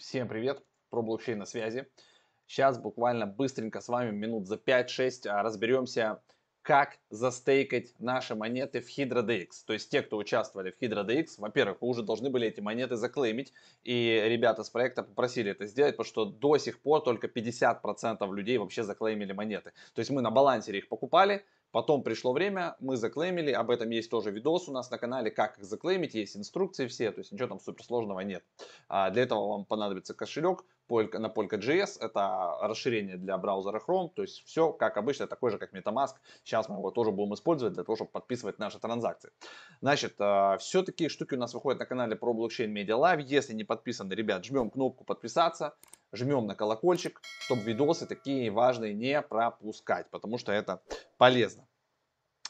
Всем привет, про блокчейн на связи. Сейчас буквально быстренько с вами минут за 5-6 а, разберемся, как застейкать наши монеты в HydraDX. То есть те, кто участвовали в HydraDX, во-первых, вы уже должны были эти монеты заклеймить, и ребята с проекта попросили это сделать, потому что до сих пор только 50% людей вообще заклеймили монеты. То есть мы на балансере их покупали, Потом пришло время, мы заклеймили, об этом есть тоже видос у нас на канале, как их заклеймить, есть инструкции все, то есть ничего там суперсложного нет. А для этого вам понадобится кошелек на Polka.js, это расширение для браузера Chrome, то есть все как обычно, такой же как MetaMask, сейчас мы его тоже будем использовать для того, чтобы подписывать наши транзакции. Значит, а, все такие штуки у нас выходят на канале про блокчейн Media Live, если не подписаны, ребят, жмем кнопку подписаться, жмем на колокольчик, чтобы видосы такие важные не пропускать, потому что это полезно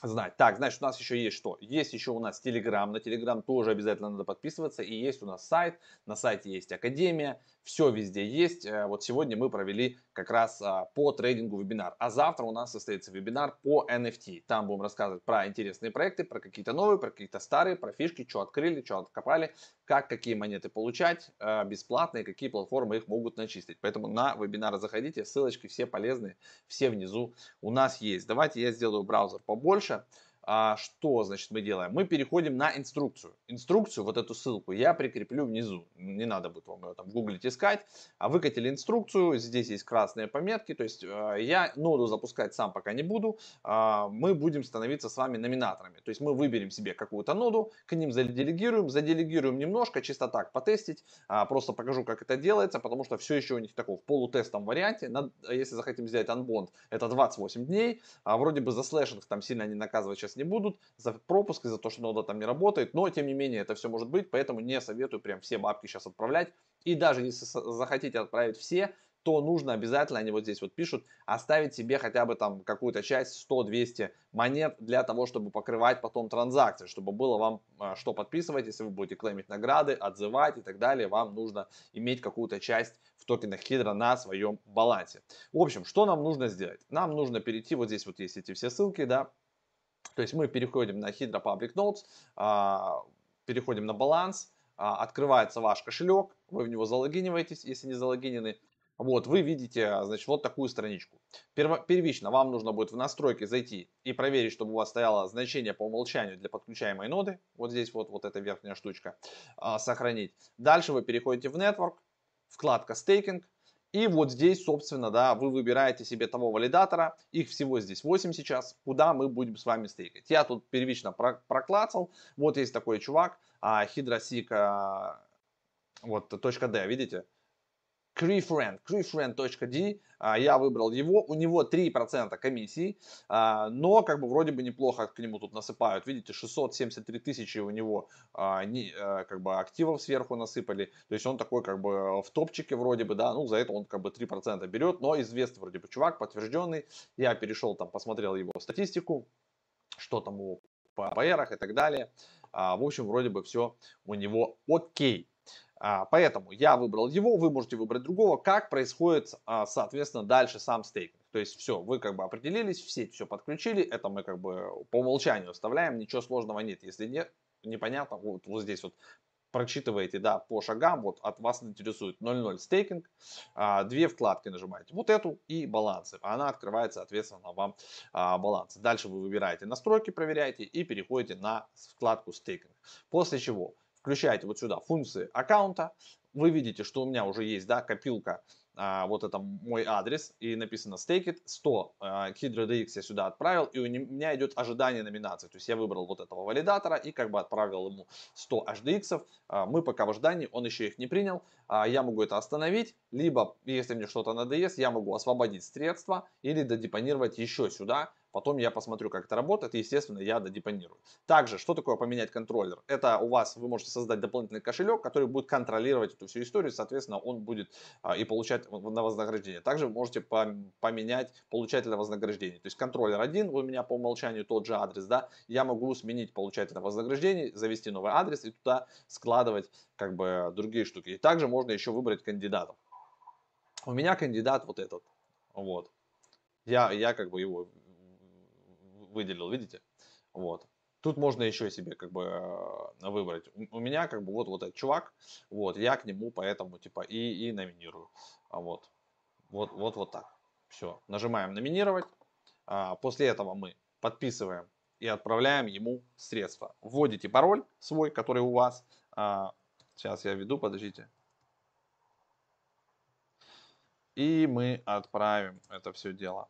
знать. Так, значит, у нас еще есть что? Есть еще у нас Telegram. На Telegram тоже обязательно надо подписываться. И есть у нас сайт. На сайте есть Академия. Все везде есть. Э, вот сегодня мы провели как раз а, по трейдингу вебинар. А завтра у нас состоится вебинар по NFT. Там будем рассказывать про интересные проекты, про какие-то новые, про какие-то старые, про фишки, что открыли, что откопали, как какие монеты получать э, бесплатно и какие платформы их могут начистить. Поэтому на вебинары заходите. Ссылочки все полезные, все внизу у нас есть. Давайте я сделаю браузер побольше а, что, значит, мы делаем? Мы переходим на инструкцию. Инструкцию, вот эту ссылку, я прикреплю внизу. Не надо будет вам ее там гуглить, искать. А выкатили инструкцию, здесь есть красные пометки. То есть э, я ноду запускать сам пока не буду. Э, мы будем становиться с вами номинаторами. То есть мы выберем себе какую-то ноду, к ним заделегируем, заделегируем немножко, чисто так потестить. Э, просто покажу, как это делается, потому что все еще у них такого в полутестом варианте. Если захотим взять unbond, это 28 дней. А вроде бы за slashing там сильно не наказывать сейчас не будут, за пропуск, из-за того, что нода там не работает, но тем не менее это все может быть, поэтому не советую прям все бабки сейчас отправлять. И даже если захотите отправить все, то нужно обязательно, они вот здесь вот пишут, оставить себе хотя бы там какую-то часть 100-200 монет для того, чтобы покрывать потом транзакции, чтобы было вам а, что подписывать, если вы будете клеймить награды, отзывать и так далее, вам нужно иметь какую-то часть в токенах Hydra на своем балансе. В общем, что нам нужно сделать? Нам нужно перейти, вот здесь вот есть эти все ссылки, да, то есть мы переходим на Hydra Public Notes, а, переходим на баланс, а, открывается ваш кошелек, вы в него залогиниваетесь, если не залогинены. Вот, вы видите, значит, вот такую страничку. Первично вам нужно будет в настройки зайти и проверить, чтобы у вас стояло значение по умолчанию для подключаемой ноды. Вот здесь вот, вот эта верхняя штучка. А, сохранить. Дальше вы переходите в Network, вкладка Staking. И вот здесь, собственно, да, вы выбираете себе того валидатора, их всего здесь 8 сейчас, куда мы будем с вами стейкать. Я тут первично проклацал, вот есть такой чувак, а, вот, .d, видите, Creefriend, creefriend.d, а, я выбрал его, у него 3% комиссии, а, но как бы вроде бы неплохо к нему тут насыпают, видите, 673 тысячи у него а, как бы активов сверху насыпали, то есть он такой как бы в топчике вроде бы, да, ну за это он как бы 3% берет, но известный вроде бы чувак, подтвержденный, я перешел там, посмотрел его статистику, что там у по ПРах и так далее, в общем, вроде бы все у него окей. А, поэтому я выбрал его, вы можете выбрать другого. Как происходит, а, соответственно, дальше сам стейкинг. То есть все, вы как бы определились, в сеть все подключили, это мы как бы по умолчанию оставляем, ничего сложного нет. Если нет, непонятно, вот, вот здесь вот прочитываете, да, по шагам, вот от вас интересует 0.0 стейкинг, а, две вкладки нажимаете, вот эту и балансы, она открывает, соответственно, вам балансы. Дальше вы выбираете настройки, проверяете и переходите на вкладку стейкинг. После чего включаете вот сюда функции аккаунта, вы видите, что у меня уже есть да, копилка, а, вот это мой адрес, и написано stake it, 100 а, HydroDX я сюда отправил, и у меня идет ожидание номинации, то есть я выбрал вот этого валидатора и как бы отправил ему 100 HDX, а, мы пока в ожидании, он еще их не принял, а, я могу это остановить, либо, если мне что-то надоест, я могу освободить средства или додепонировать еще сюда, Потом я посмотрю, как это работает, и, естественно, я додепонирую. Также, что такое поменять контроллер? Это у вас, вы можете создать дополнительный кошелек, который будет контролировать эту всю историю, соответственно, он будет а, и получать на вознаграждение. Также вы можете поменять получателя вознаграждения. То есть контроллер один, у меня по умолчанию тот же адрес, да, я могу сменить получателя вознаграждений, завести новый адрес и туда складывать как бы другие штуки. И также можно еще выбрать кандидатов. У меня кандидат вот этот, вот. Я, я как бы его выделил, видите? Вот. Тут можно еще себе как бы э, выбрать. У меня как бы вот, вот этот чувак, вот, я к нему поэтому типа и, и номинирую. А вот, вот, вот, вот так. Все, нажимаем номинировать. А, после этого мы подписываем и отправляем ему средства. Вводите пароль свой, который у вас. А, сейчас я введу, подождите. И мы отправим это все дело.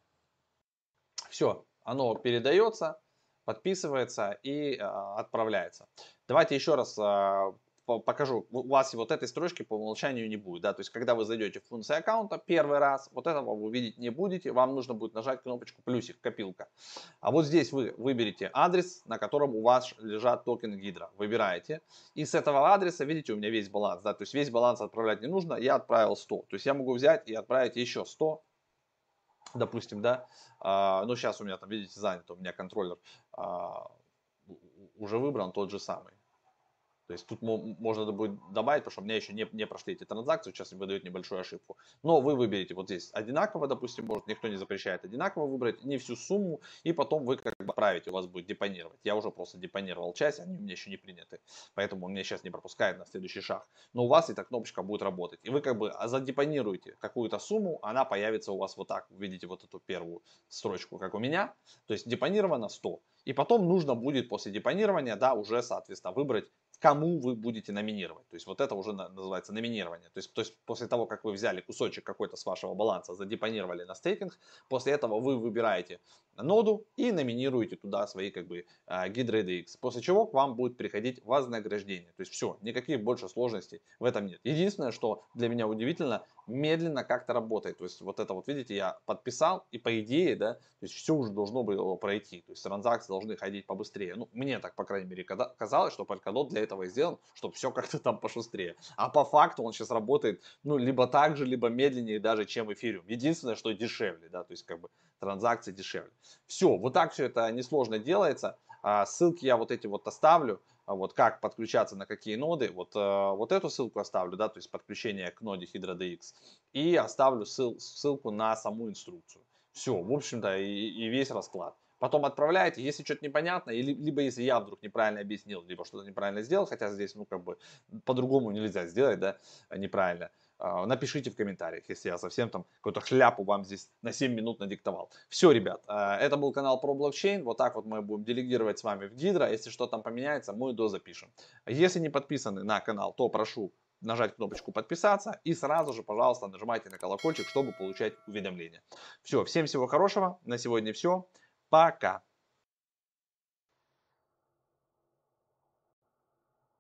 Все, оно передается подписывается и э, отправляется. Давайте еще раз э, покажу. У вас вот этой строчки по умолчанию не будет. Да? То есть, когда вы зайдете в функцию аккаунта первый раз, вот этого вы видеть не будете. Вам нужно будет нажать кнопочку плюсик, копилка. А вот здесь вы выберете адрес, на котором у вас лежат токены Гидра. Выбираете. И с этого адреса, видите, у меня весь баланс. Да? То есть, весь баланс отправлять не нужно. Я отправил 100. То есть, я могу взять и отправить еще 100 допустим, да, а, ну сейчас у меня там, видите, занято, у меня контроллер а, уже выбран тот же самый. То есть тут можно будет добавить, потому что у меня еще не, не прошли эти транзакции, сейчас выдает небольшую ошибку. Но вы выберете вот здесь одинаково, допустим, может, никто не запрещает одинаково выбрать, не всю сумму, и потом вы как бы правите, у вас будет депонировать. Я уже просто депонировал часть, они у меня еще не приняты, поэтому он меня сейчас не пропускает на следующий шаг. Но у вас эта кнопочка будет работать. И вы как бы задепонируете какую-то сумму, она появится у вас вот так, видите вот эту первую строчку, как у меня. То есть депонировано 100. И потом нужно будет после депонирования, да, уже, соответственно, выбрать кому вы будете номинировать. То есть вот это уже называется номинирование. То есть, то есть после того, как вы взяли кусочек какой-то с вашего баланса, задепонировали на стейкинг, после этого вы выбираете ноду и номинируете туда свои как бы GitRedX, после чего к вам будет приходить вознаграждение. То есть все, никаких больше сложностей в этом нет. Единственное, что для меня удивительно, медленно как-то работает. То есть вот это вот, видите, я подписал и по идее, да, то есть все уже должно было пройти. То есть транзакции должны ходить побыстрее. Ну, мне так, по крайней мере, казалось, что Polkadot для этого и сделан, чтобы все как-то там пошустрее. А по факту он сейчас работает, ну, либо так же, либо медленнее даже, чем эфириум. Единственное, что дешевле, да, то есть как бы транзакции дешевле. Все, вот так все это несложно делается. А, ссылки я вот эти вот оставлю, а, вот как подключаться на какие ноды. Вот, а, вот эту ссылку оставлю, да, то есть подключение к ноде HydraDX. И оставлю ссыл, ссылку на саму инструкцию. Все, в общем-то, и, и весь расклад. Потом отправляете, если что-то непонятно, или, либо если я вдруг неправильно объяснил, либо что-то неправильно сделал, хотя здесь, ну, как бы, по-другому нельзя сделать, да, неправильно, а, напишите в комментариях, если я совсем там какую-то хляпу вам здесь на 7 минут надиктовал. Все, ребят, а, это был канал про блокчейн. Вот так вот мы будем делегировать с вами в Гидро. Если что там поменяется, мы до запишем. Если не подписаны на канал, то прошу нажать кнопочку подписаться и сразу же, пожалуйста, нажимайте на колокольчик, чтобы получать уведомления. Все, всем всего хорошего. На сегодня все. Пока.